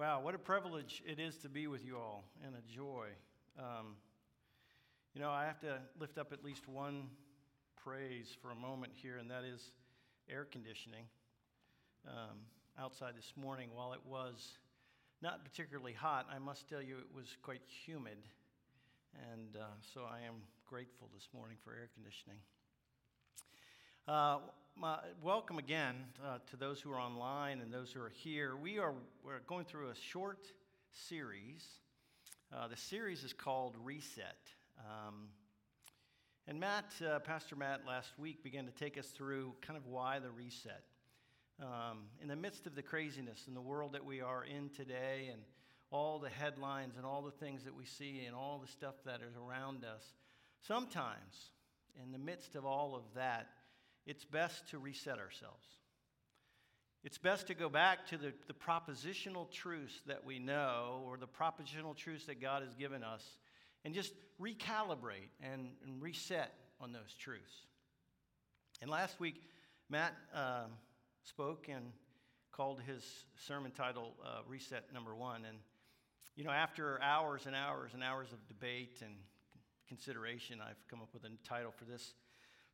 Wow, what a privilege it is to be with you all and a joy. Um, you know, I have to lift up at least one praise for a moment here, and that is air conditioning. Um, outside this morning, while it was not particularly hot, I must tell you it was quite humid. And uh, so I am grateful this morning for air conditioning. Uh, my, welcome again uh, to those who are online and those who are here. We are we're going through a short series. Uh, the series is called Reset. Um, and Matt, uh, Pastor Matt, last week began to take us through kind of why the reset. Um, in the midst of the craziness in the world that we are in today, and all the headlines and all the things that we see and all the stuff that is around us, sometimes in the midst of all of that, it's best to reset ourselves. It's best to go back to the, the propositional truths that we know or the propositional truths that God has given us and just recalibrate and, and reset on those truths. And last week, Matt uh, spoke and called his sermon title uh, Reset Number One. And, you know, after hours and hours and hours of debate and consideration, I've come up with a title for this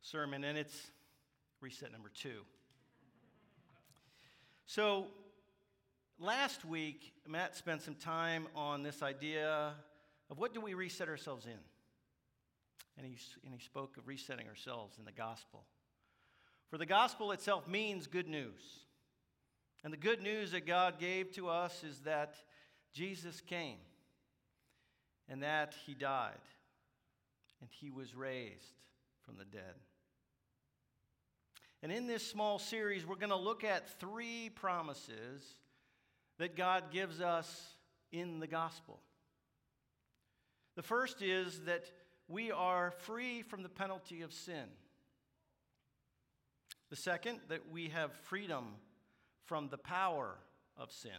sermon, and it's reset number two. So, last week, Matt spent some time on this idea of what do we reset ourselves in? And he, and he spoke of resetting ourselves in the gospel. For the gospel itself means good news. And the good news that God gave to us is that Jesus came and that he died and he was raised from the dead. And in this small series, we're going to look at three promises that God gives us in the gospel. The first is that we are free from the penalty of sin. The second, that we have freedom from the power of sin.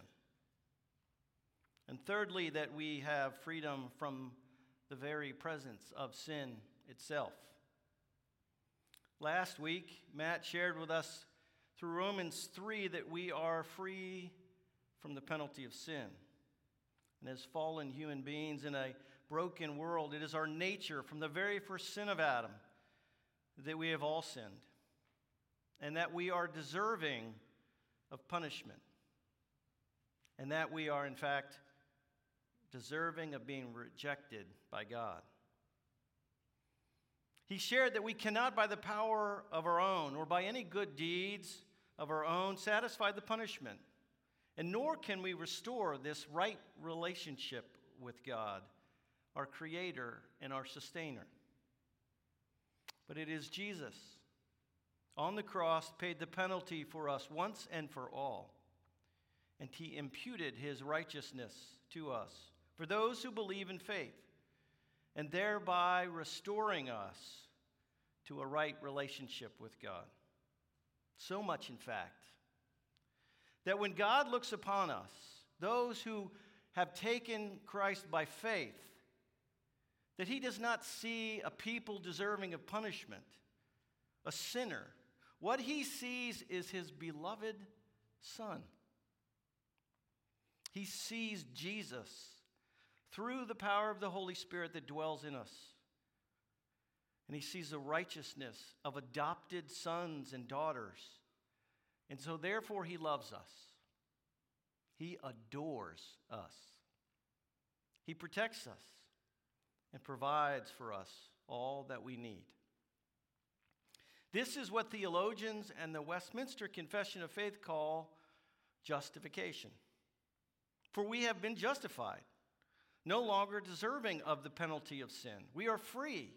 And thirdly, that we have freedom from the very presence of sin itself. Last week, Matt shared with us through Romans 3 that we are free from the penalty of sin. And as fallen human beings in a broken world, it is our nature from the very first sin of Adam that we have all sinned and that we are deserving of punishment and that we are, in fact, deserving of being rejected by God. He shared that we cannot, by the power of our own or by any good deeds of our own, satisfy the punishment. And nor can we restore this right relationship with God, our Creator and our Sustainer. But it is Jesus on the cross paid the penalty for us once and for all. And he imputed his righteousness to us for those who believe in faith and thereby restoring us to a right relationship with God. So much, in fact, that when God looks upon us, those who have taken Christ by faith, that he does not see a people deserving of punishment, a sinner. What he sees is his beloved Son. He sees Jesus through the power of the Holy Spirit that dwells in us. And he sees the righteousness of adopted sons and daughters. And so, therefore, he loves us. He adores us. He protects us and provides for us all that we need. This is what theologians and the Westminster Confession of Faith call justification. For we have been justified no longer deserving of the penalty of sin. We are free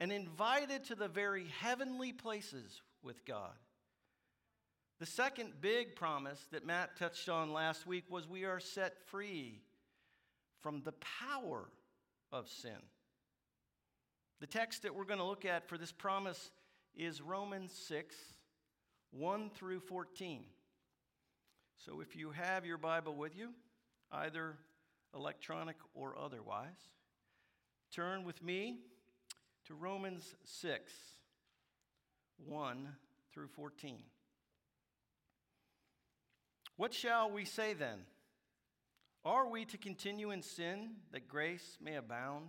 and invited to the very heavenly places with God. The second big promise that Matt touched on last week was we are set free from the power of sin. The text that we're going to look at for this promise is Romans 6 1 through 14. So if you have your Bible with you, either electronic or otherwise. Turn with me to Romans 6 1 through 14. What shall we say then? Are we to continue in sin that grace may abound?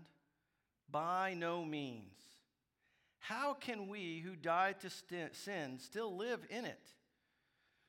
By no means. How can we who died to sin still live in it?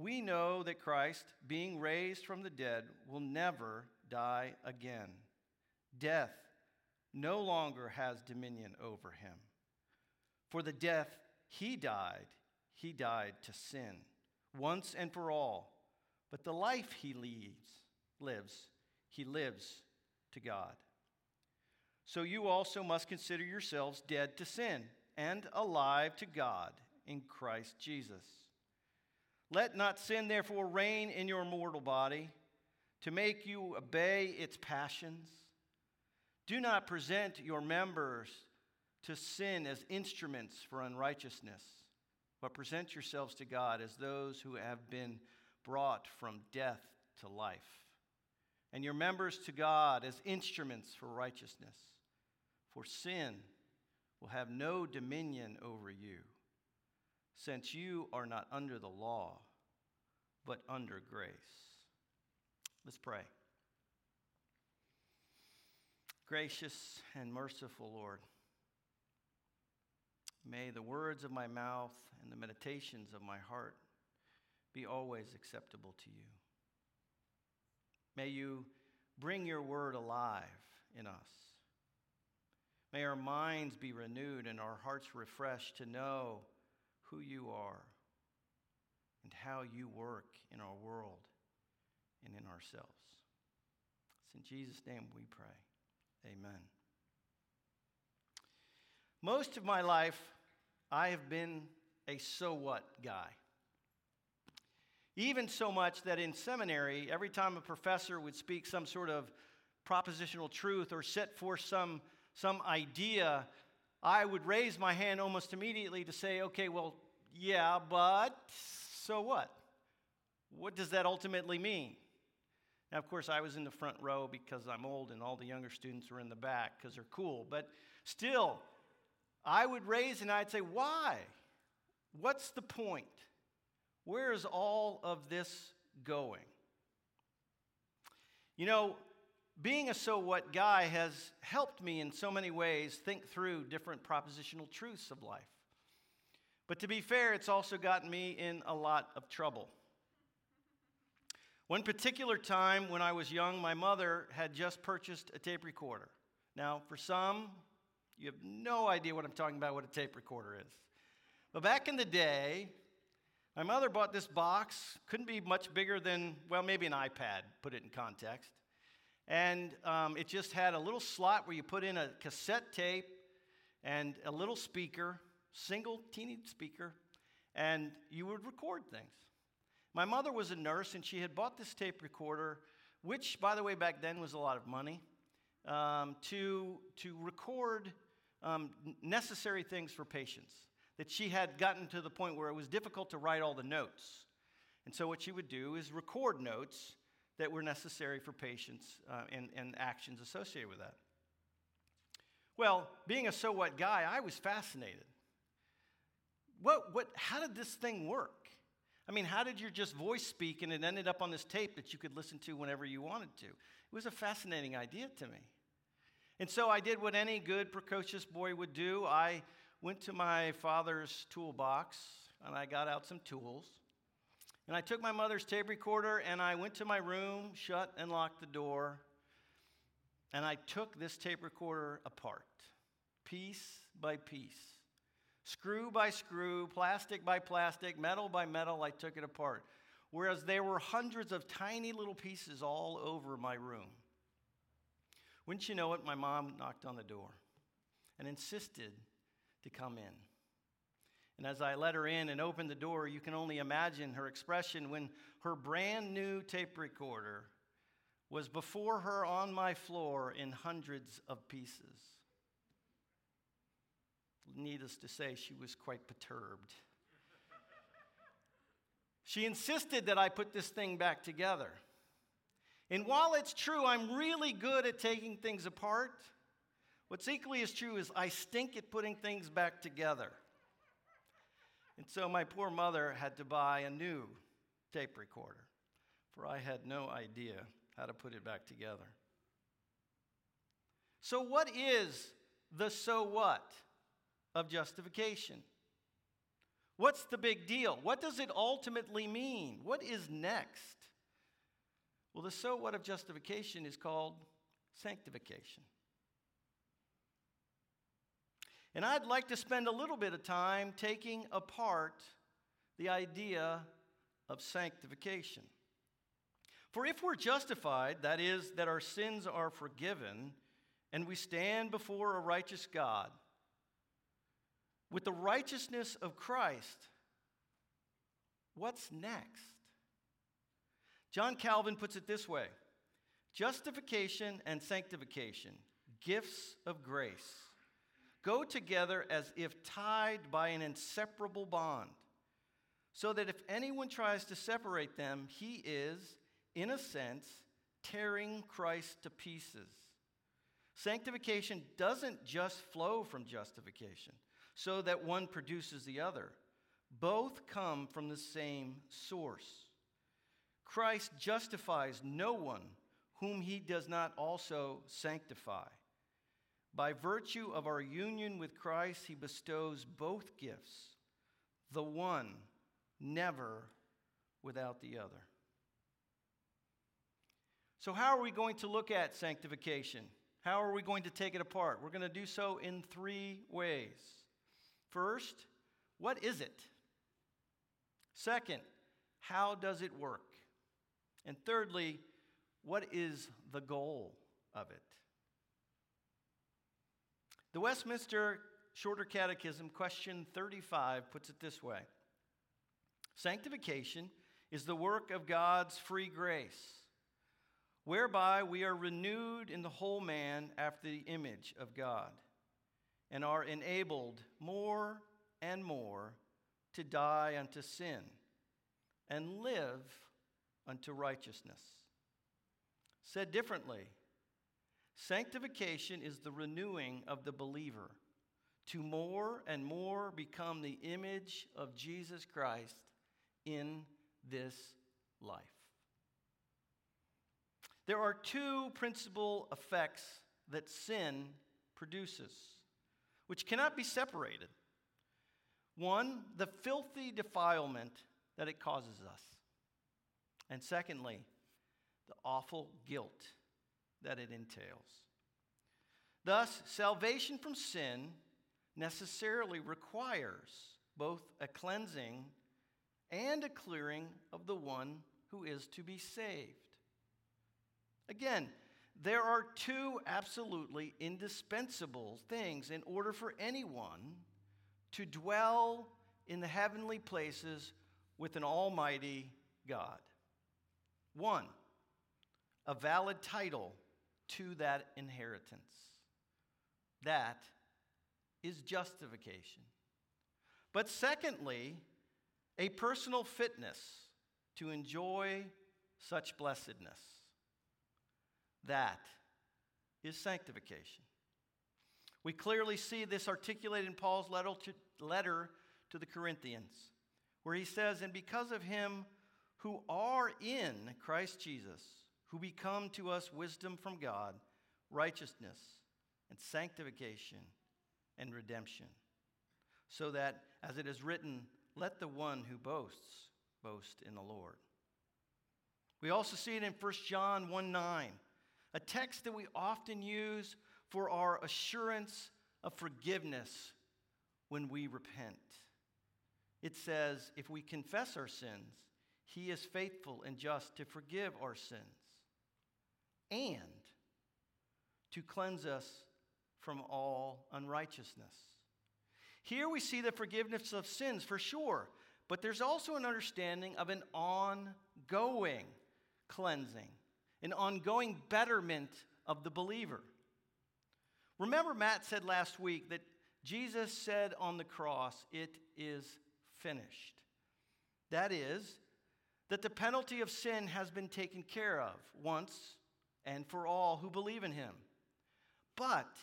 We know that Christ, being raised from the dead, will never die again. Death no longer has dominion over him. For the death he died, he died to sin, once and for all. But the life he leads, lives, he lives to God. So you also must consider yourselves dead to sin and alive to God in Christ Jesus. Let not sin, therefore, reign in your mortal body to make you obey its passions. Do not present your members to sin as instruments for unrighteousness, but present yourselves to God as those who have been brought from death to life, and your members to God as instruments for righteousness. For sin will have no dominion over you, since you are not under the law, but under grace. Let's pray. Gracious and merciful Lord, may the words of my mouth and the meditations of my heart be always acceptable to you. May you bring your word alive in us. May our minds be renewed and our hearts refreshed to know who you are and how you work in our world and in ourselves. It's in Jesus' name we pray. Amen. Most of my life, I have been a so what guy. Even so much that in seminary, every time a professor would speak some sort of propositional truth or set forth some some idea, I would raise my hand almost immediately to say, okay, well, yeah, but so what? What does that ultimately mean? Now, of course, I was in the front row because I'm old and all the younger students were in the back because they're cool. But still, I would raise and I'd say, why? What's the point? Where is all of this going? You know, being a so what guy has helped me in so many ways think through different propositional truths of life. But to be fair, it's also gotten me in a lot of trouble. One particular time when I was young, my mother had just purchased a tape recorder. Now, for some, you have no idea what I'm talking about, what a tape recorder is. But back in the day, my mother bought this box, couldn't be much bigger than, well, maybe an iPad, put it in context. And um, it just had a little slot where you put in a cassette tape and a little speaker, single teeny speaker, and you would record things. My mother was a nurse, and she had bought this tape recorder, which, by the way, back then was a lot of money, um, to, to record um, necessary things for patients. That she had gotten to the point where it was difficult to write all the notes. And so, what she would do is record notes that were necessary for patients uh, and, and actions associated with that. Well, being a so what guy, I was fascinated. What, what, how did this thing work? I mean, how did your just voice speak and it ended up on this tape that you could listen to whenever you wanted to? It was a fascinating idea to me. And so I did what any good precocious boy would do. I went to my father's toolbox and I got out some tools. And I took my mother's tape recorder and I went to my room, shut and locked the door, and I took this tape recorder apart. piece by piece. Screw by screw, plastic by plastic, metal by metal, I took it apart. Whereas there were hundreds of tiny little pieces all over my room. Wouldn't you know it, my mom knocked on the door and insisted to come in. And as I let her in and opened the door, you can only imagine her expression when her brand new tape recorder was before her on my floor in hundreds of pieces. Needless to say, she was quite perturbed. she insisted that I put this thing back together. And while it's true, I'm really good at taking things apart, what's equally as true is I stink at putting things back together. And so my poor mother had to buy a new tape recorder, for I had no idea how to put it back together. So, what is the so what of justification? What's the big deal? What does it ultimately mean? What is next? Well, the so what of justification is called sanctification. And I'd like to spend a little bit of time taking apart the idea of sanctification. For if we're justified, that is, that our sins are forgiven, and we stand before a righteous God, with the righteousness of Christ, what's next? John Calvin puts it this way justification and sanctification, gifts of grace, go together as if tied by an inseparable bond, so that if anyone tries to separate them, he is, in a sense, tearing Christ to pieces. Sanctification doesn't just flow from justification, so that one produces the other. Both come from the same source. Christ justifies no one whom he does not also sanctify. By virtue of our union with Christ, he bestows both gifts, the one never without the other. So, how are we going to look at sanctification? How are we going to take it apart? We're going to do so in three ways. First, what is it? Second, how does it work? And thirdly, what is the goal of it? The Westminster Shorter Catechism, question 35, puts it this way Sanctification is the work of God's free grace, whereby we are renewed in the whole man after the image of God, and are enabled more and more to die unto sin and live unto righteousness. Said differently, sanctification is the renewing of the believer to more and more become the image of Jesus Christ in this life. There are two principal effects that sin produces, which cannot be separated. One, the filthy defilement that it causes us. And secondly, the awful guilt that it entails. Thus, salvation from sin necessarily requires both a cleansing and a clearing of the one who is to be saved. Again, there are two absolutely indispensable things in order for anyone to dwell in the heavenly places with an almighty God. One, a valid title to that inheritance. That is justification. But secondly, a personal fitness to enjoy such blessedness. That is sanctification. We clearly see this articulated in Paul's letter to the Corinthians, where he says, And because of him, who are in Christ Jesus, who become to us wisdom from God, righteousness, and sanctification, and redemption. So that, as it is written, let the one who boasts boast in the Lord. We also see it in 1 John 1 9, a text that we often use for our assurance of forgiveness when we repent. It says, if we confess our sins, he is faithful and just to forgive our sins and to cleanse us from all unrighteousness. Here we see the forgiveness of sins for sure, but there's also an understanding of an ongoing cleansing, an ongoing betterment of the believer. Remember, Matt said last week that Jesus said on the cross, It is finished. That is, that the penalty of sin has been taken care of once and for all who believe in him. But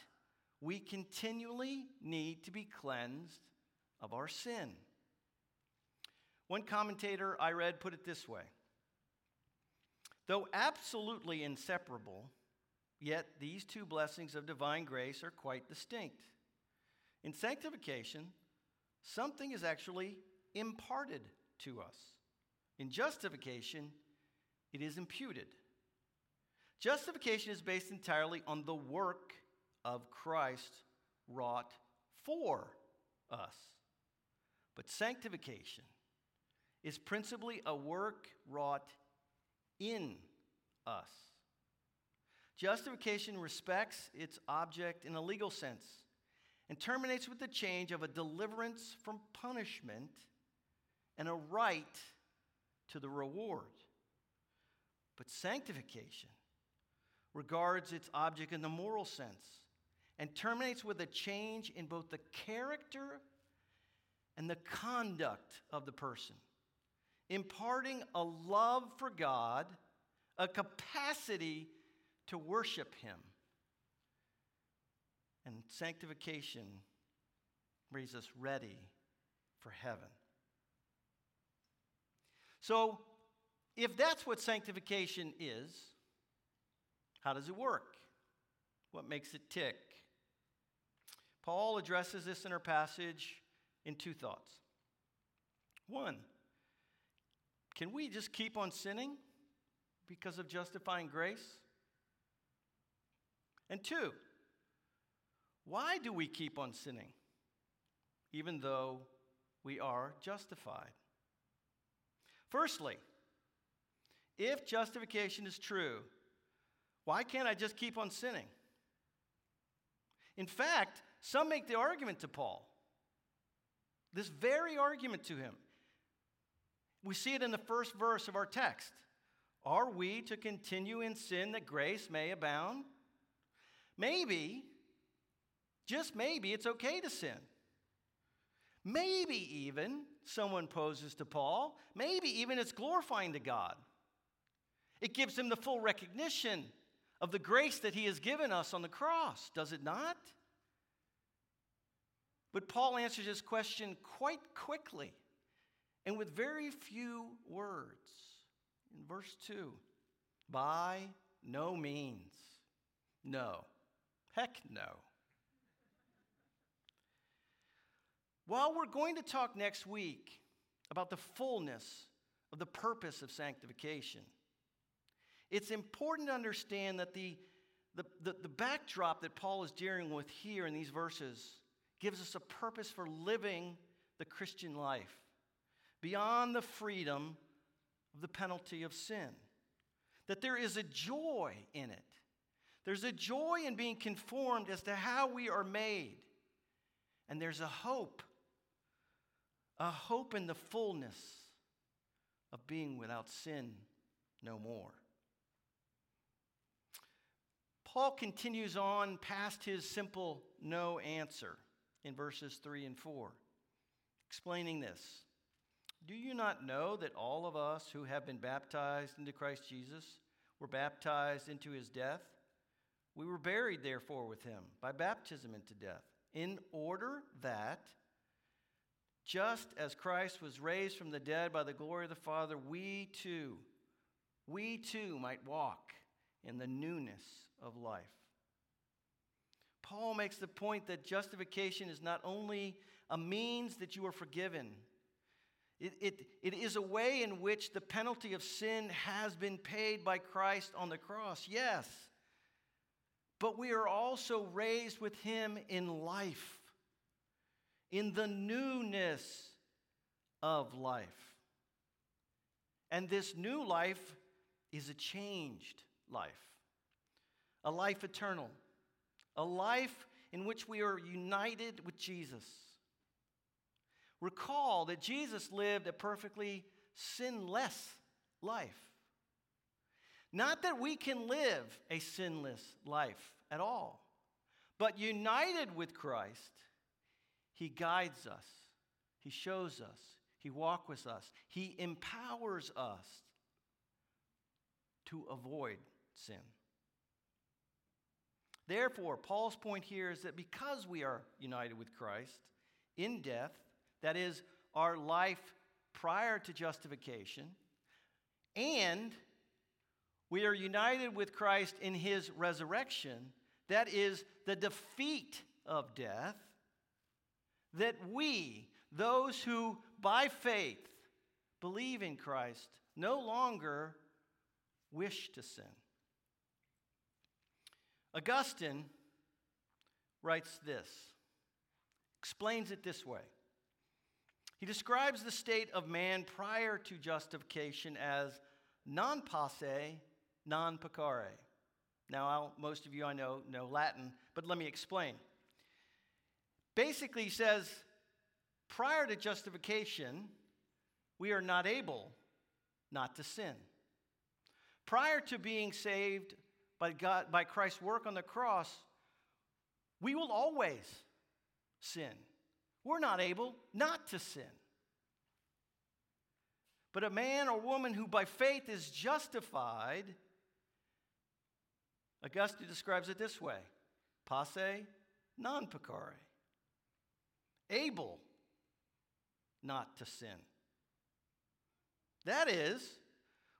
we continually need to be cleansed of our sin. One commentator I read put it this way Though absolutely inseparable, yet these two blessings of divine grace are quite distinct. In sanctification, something is actually imparted to us. In justification, it is imputed. Justification is based entirely on the work of Christ wrought for us. But sanctification is principally a work wrought in us. Justification respects its object in a legal sense and terminates with the change of a deliverance from punishment and a right to the reward. But sanctification regards its object in the moral sense and terminates with a change in both the character and the conduct of the person, imparting a love for God, a capacity to worship Him. And sanctification brings us ready for heaven. So, if that's what sanctification is, how does it work? What makes it tick? Paul addresses this in our passage in two thoughts. One, can we just keep on sinning because of justifying grace? And two, why do we keep on sinning even though we are justified? Firstly, if justification is true, why can't I just keep on sinning? In fact, some make the argument to Paul, this very argument to him. We see it in the first verse of our text. Are we to continue in sin that grace may abound? Maybe, just maybe, it's okay to sin. Maybe even, someone poses to Paul, maybe even it's glorifying to God. It gives him the full recognition of the grace that he has given us on the cross, does it not? But Paul answers this question quite quickly and with very few words. In verse 2, by no means. No. Heck no. While we're going to talk next week about the fullness of the purpose of sanctification, it's important to understand that the, the, the, the, backdrop that Paul is dealing with here in these verses gives us a purpose for living the Christian life beyond the freedom of the penalty of sin. That there is a joy in it. There's a joy in being conformed as to how we are made. And there's a hope a hope in the fullness of being without sin no more. Paul continues on past his simple no answer in verses 3 and 4, explaining this. Do you not know that all of us who have been baptized into Christ Jesus were baptized into his death? We were buried, therefore, with him by baptism into death, in order that just as Christ was raised from the dead by the glory of the Father, we too, we too might walk in the newness of life. Paul makes the point that justification is not only a means that you are forgiven, it, it, it is a way in which the penalty of sin has been paid by Christ on the cross, yes. but we are also raised with him in life, in the newness of life. And this new life is a changed life, a life eternal, a life in which we are united with Jesus. Recall that Jesus lived a perfectly sinless life. Not that we can live a sinless life at all, but united with Christ, He guides us, He shows us, He walks with us, He empowers us to avoid sin. Therefore, Paul's point here is that because we are united with Christ in death, that is, our life prior to justification, and we are united with Christ in his resurrection, that is, the defeat of death, that we, those who by faith believe in Christ, no longer wish to sin. Augustine writes this, explains it this way. He describes the state of man prior to justification as non posse, non peccare. Now, I'll, most of you I know know Latin, but let me explain. Basically, he says prior to justification, we are not able not to sin. Prior to being saved by, God, by Christ's work on the cross, we will always sin. We're not able not to sin. But a man or woman who by faith is justified, Augustine describes it this way posse non peccare, able not to sin. That is,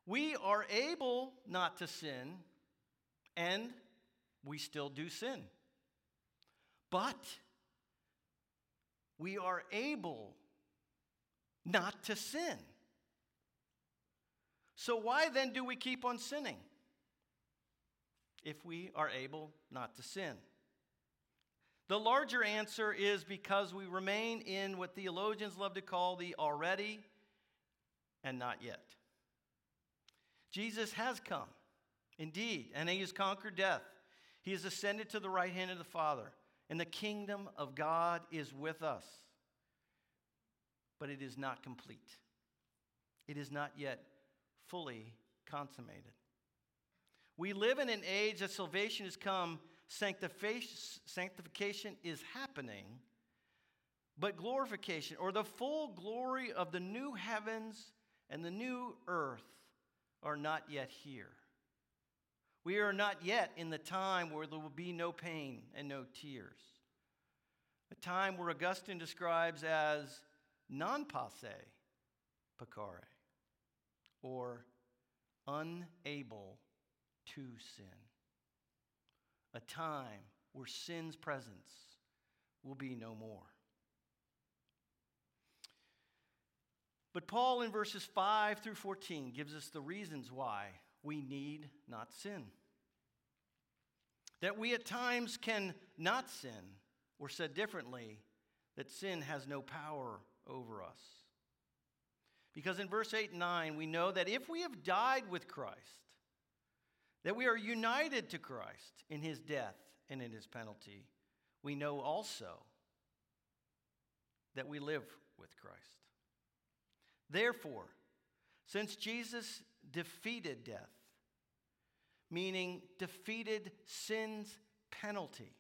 we are able not to sin, and we still do sin. But we are able not to sin. So, why then do we keep on sinning if we are able not to sin? The larger answer is because we remain in what theologians love to call the already and not yet. Jesus has come, indeed, and he has conquered death. He has ascended to the right hand of the Father, and the kingdom of God is with us. But it is not complete, it is not yet fully consummated. We live in an age that salvation has come, sanctification is happening, but glorification, or the full glory of the new heavens and the new earth, are not yet here. We are not yet in the time where there will be no pain and no tears. A time where Augustine describes as non posse peccare or unable to sin. A time where sin's presence will be no more. But Paul, in verses 5 through 14, gives us the reasons why we need not sin. That we at times can not sin, or said differently, that sin has no power over us. Because in verse 8 and 9, we know that if we have died with Christ, that we are united to Christ in his death and in his penalty, we know also that we live with Christ. Therefore, since Jesus defeated death, meaning defeated sin's penalty,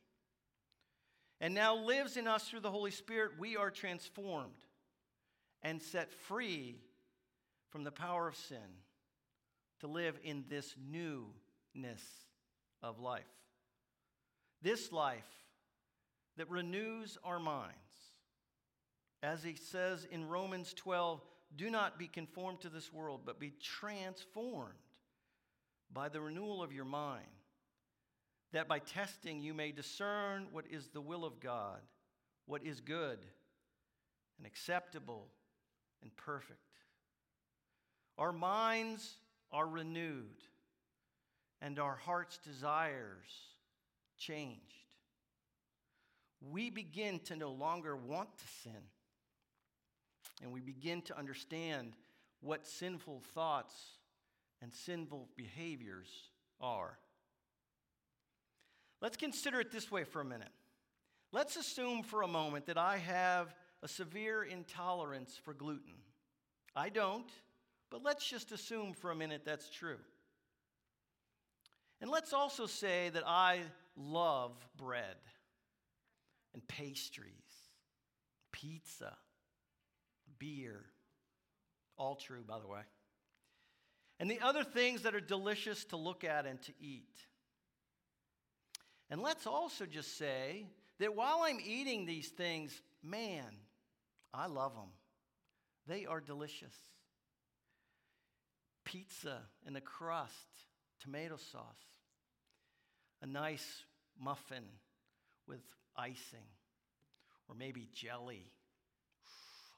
and now lives in us through the Holy Spirit, we are transformed and set free from the power of sin to live in this newness of life. This life that renews our minds. As he says in Romans 12, do not be conformed to this world, but be transformed by the renewal of your mind, that by testing you may discern what is the will of God, what is good and acceptable and perfect. Our minds are renewed, and our heart's desires changed. We begin to no longer want to sin. And we begin to understand what sinful thoughts and sinful behaviors are. Let's consider it this way for a minute. Let's assume for a moment that I have a severe intolerance for gluten. I don't, but let's just assume for a minute that's true. And let's also say that I love bread and pastries, pizza, beer. All true, by the way. And the other things that are delicious to look at and to eat. And let's also just say that while I'm eating these things, man, I love them. They are delicious. Pizza in the crust, tomato sauce, a nice muffin with icing, or maybe jelly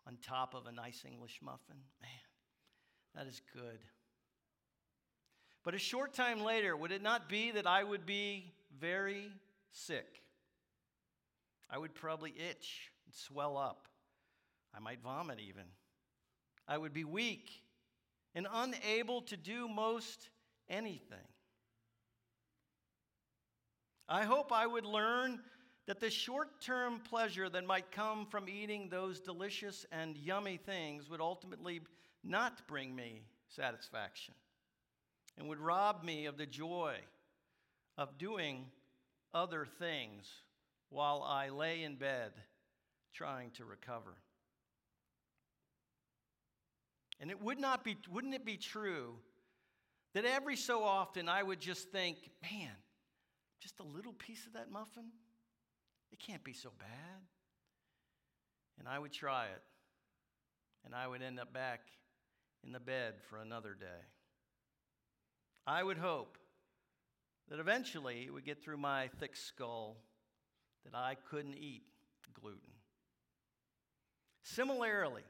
on top of a nice English muffin. Man, that is good. But a short time later, would it not be that I would be very sick? I would probably itch and swell up. I might vomit even. I would be weak and unable to do most anything. I hope I would learn that the short term pleasure that might come from eating those delicious and yummy things would ultimately not bring me satisfaction and would rob me of the joy of doing other things while I lay in bed trying to recover. And it would not be, wouldn't it be true that every so often I would just think, man, just a little piece of that muffin? It can't be so bad. And I would try it. And I would end up back in the bed for another day. I would hope that eventually it would get through my thick skull that I couldn't eat gluten. Similarly,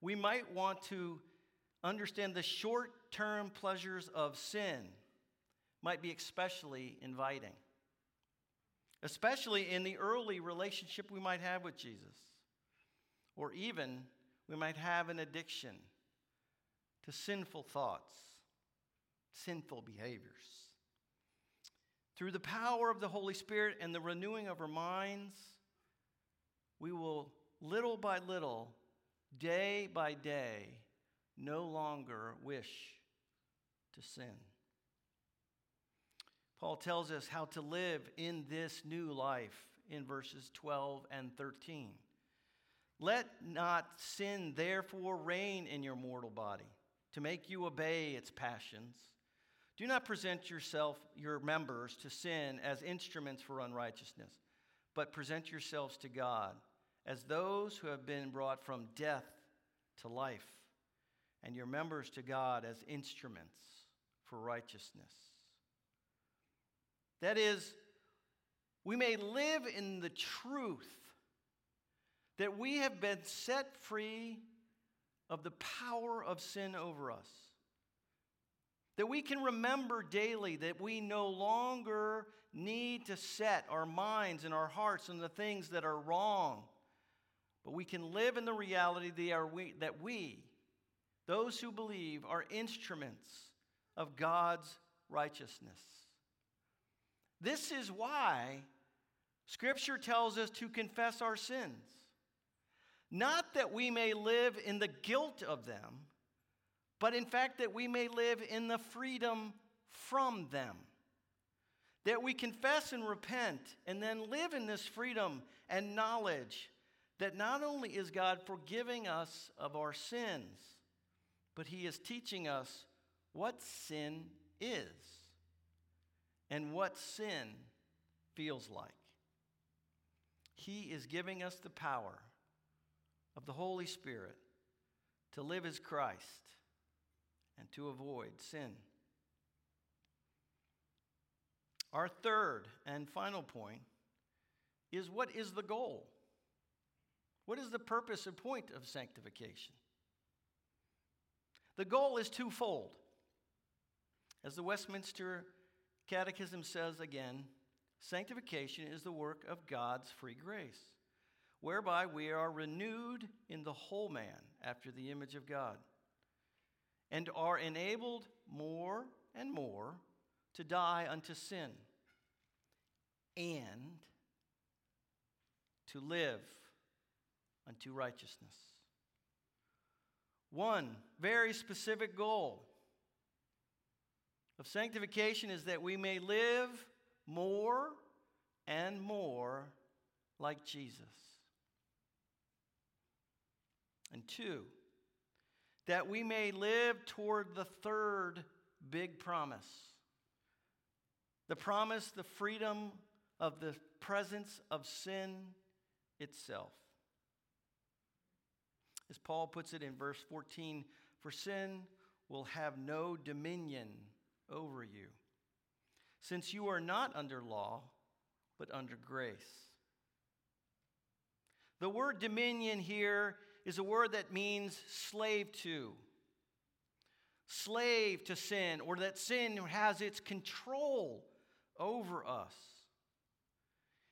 we might want to understand the short term pleasures of sin might be especially inviting, especially in the early relationship we might have with Jesus, or even we might have an addiction to sinful thoughts, sinful behaviors. Through the power of the Holy Spirit and the renewing of our minds, we will little by little, day by day, no longer wish to sin. Paul tells us how to live in this new life in verses 12 and 13. Let not sin therefore reign in your mortal body to make you obey its passions. Do not present yourself, your members, to sin as instruments for unrighteousness, but present yourselves to God as those who have been brought from death to life, and your members to God as instruments for righteousness. That is, we may live in the truth that we have been set free of the power of sin over us. That we can remember daily that we no longer need to set our minds and our hearts on the things that are wrong but we can live in the reality that we, those who believe, are instruments of God's righteousness. This is why Scripture tells us to confess our sins. Not that we may live in the guilt of them, but in fact that we may live in the freedom from them. That we confess and repent and then live in this freedom and knowledge that not only is God forgiving us of our sins, but He is teaching us what sin is and what sin feels like. He is giving us the power of the Holy Spirit to live as Christ and to avoid sin. Our third and final point is what is the goal? What is the purpose and point of sanctification? The goal is twofold. As the Westminster Catechism says again, Sanctification is the work of God's free grace, whereby we are renewed in the whole man after the image of God, and are enabled more and more to die unto sin and to live unto righteousness. One very specific goal of sanctification is that we may live more and more like Jesus. And two, that we may live toward the third big promise the promise, the freedom of the presence of sin itself. As Paul puts it in verse 14, for sin will have no dominion over you, since you are not under law, but under grace. The word dominion here is a word that means slave to. Slave to sin, or that sin has its control over us.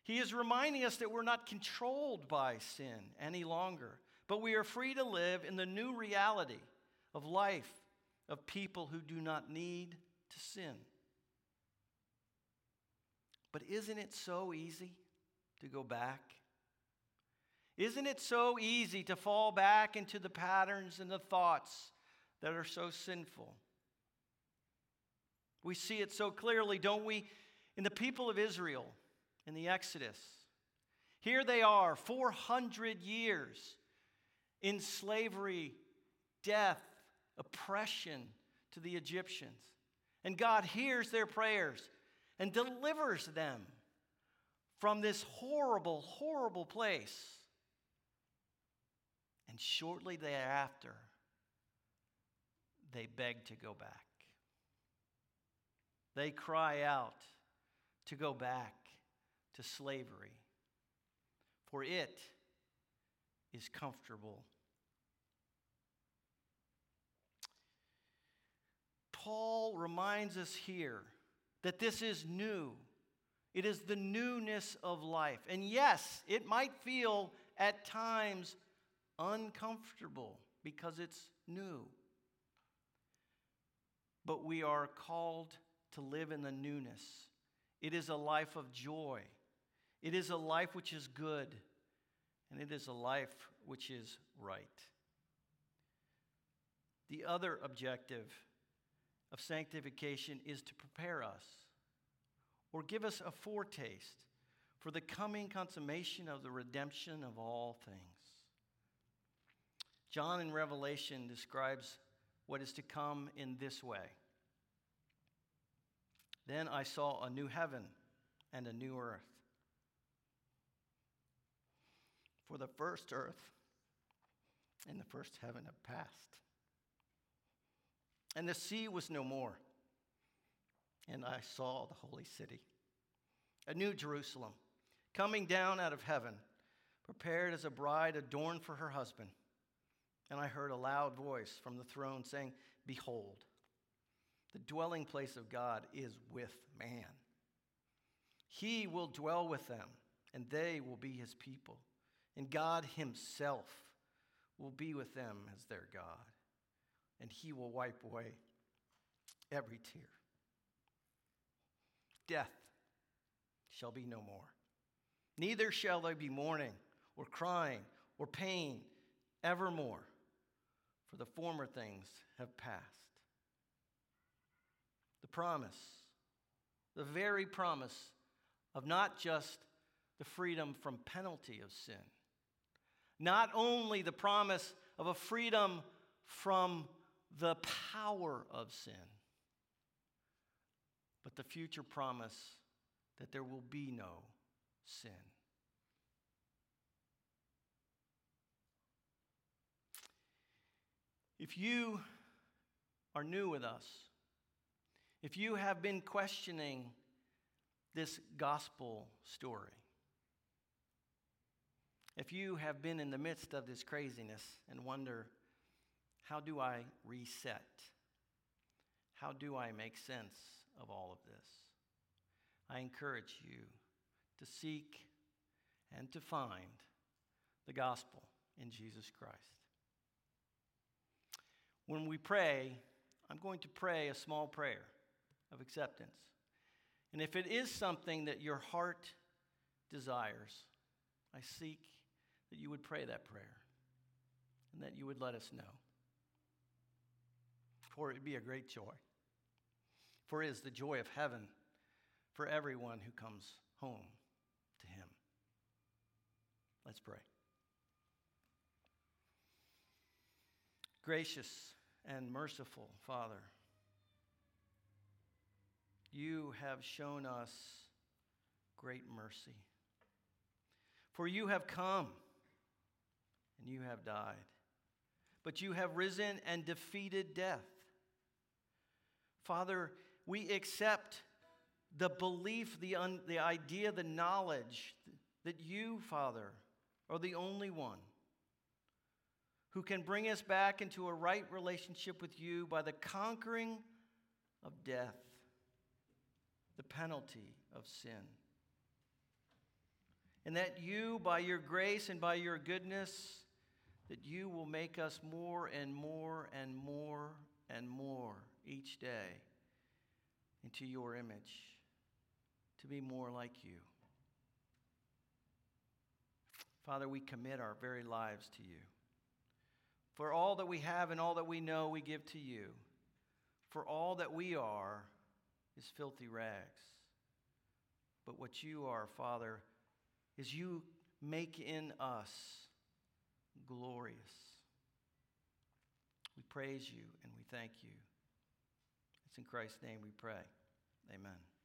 He is reminding us that we're not controlled by sin any longer, but we are free to live in the new reality of life of people who do not need to sin. But isn't it so easy to go back? Isn't it so easy to fall back into the patterns and the thoughts that are so sinful? We see it so clearly, don't we, in the people of Israel in the Exodus. Here they are, 400 years in slavery, death, oppression to the Egyptians. And God hears their prayers and delivers them from this horrible, horrible place. And shortly thereafter, they beg to go back. They cry out to go back to slavery, for it is comfortable. Paul reminds us here that this is new. It is the newness of life. And yes, it might feel at times uncomfortable because it's new. But we are called to live in the newness. It is a life of joy. It is a life which is good. And it is a life which is right. The other objective of sanctification is to prepare us or give us a foretaste for the coming consummation of the redemption of all things. John in Revelation describes what is to come in this way. Then I saw a new heaven and a new earth. For the first earth and the first heaven have passed and the sea was no more. And I saw the holy city, a new Jerusalem, coming down out of heaven, prepared as a bride adorned for her husband. And I heard a loud voice from the throne saying, Behold, the dwelling place of God is with man. He will dwell with them, and they will be his people. And God himself will be with them as their God and he will wipe away every tear. Death shall be no more. Neither shall there be mourning, or crying, or pain evermore, for the former things have passed. The promise, the very promise of not just the freedom from penalty of sin, not only the promise of a freedom from the power of sin, but the future promise that there will be no sin. If you are new with us, if you have been questioning this gospel story, if you have been in the midst of this craziness and wonder, how do I reset? How do I make sense of all of this? I encourage you to seek and to find the gospel in Jesus Christ. When we pray, I'm going to pray a small prayer of acceptance. And if it is something that your heart desires, I seek that you would pray that prayer and that you would let us know. For it would be a great joy. For it is the joy of heaven for everyone who comes home to Him. Let's pray. Gracious and merciful Father, you have shown us great mercy. For you have come and you have died, but you have risen and defeated death. Father, we accept the belief, the, un, the idea, the knowledge that you, Father, are the only one who can bring us back into a right relationship with you by the conquering of death, the penalty of sin. And that you, by your grace and by your goodness, that you will make us more and more and more and more each day into your image, to be more like you. Father, we commit our very lives to you. For all that we have and all that we know, we give to you. For all that we are is filthy rags. But what you are, Father, is you make in us glorious. We praise you and we thank you. It's in Christ's name we pray. Amen.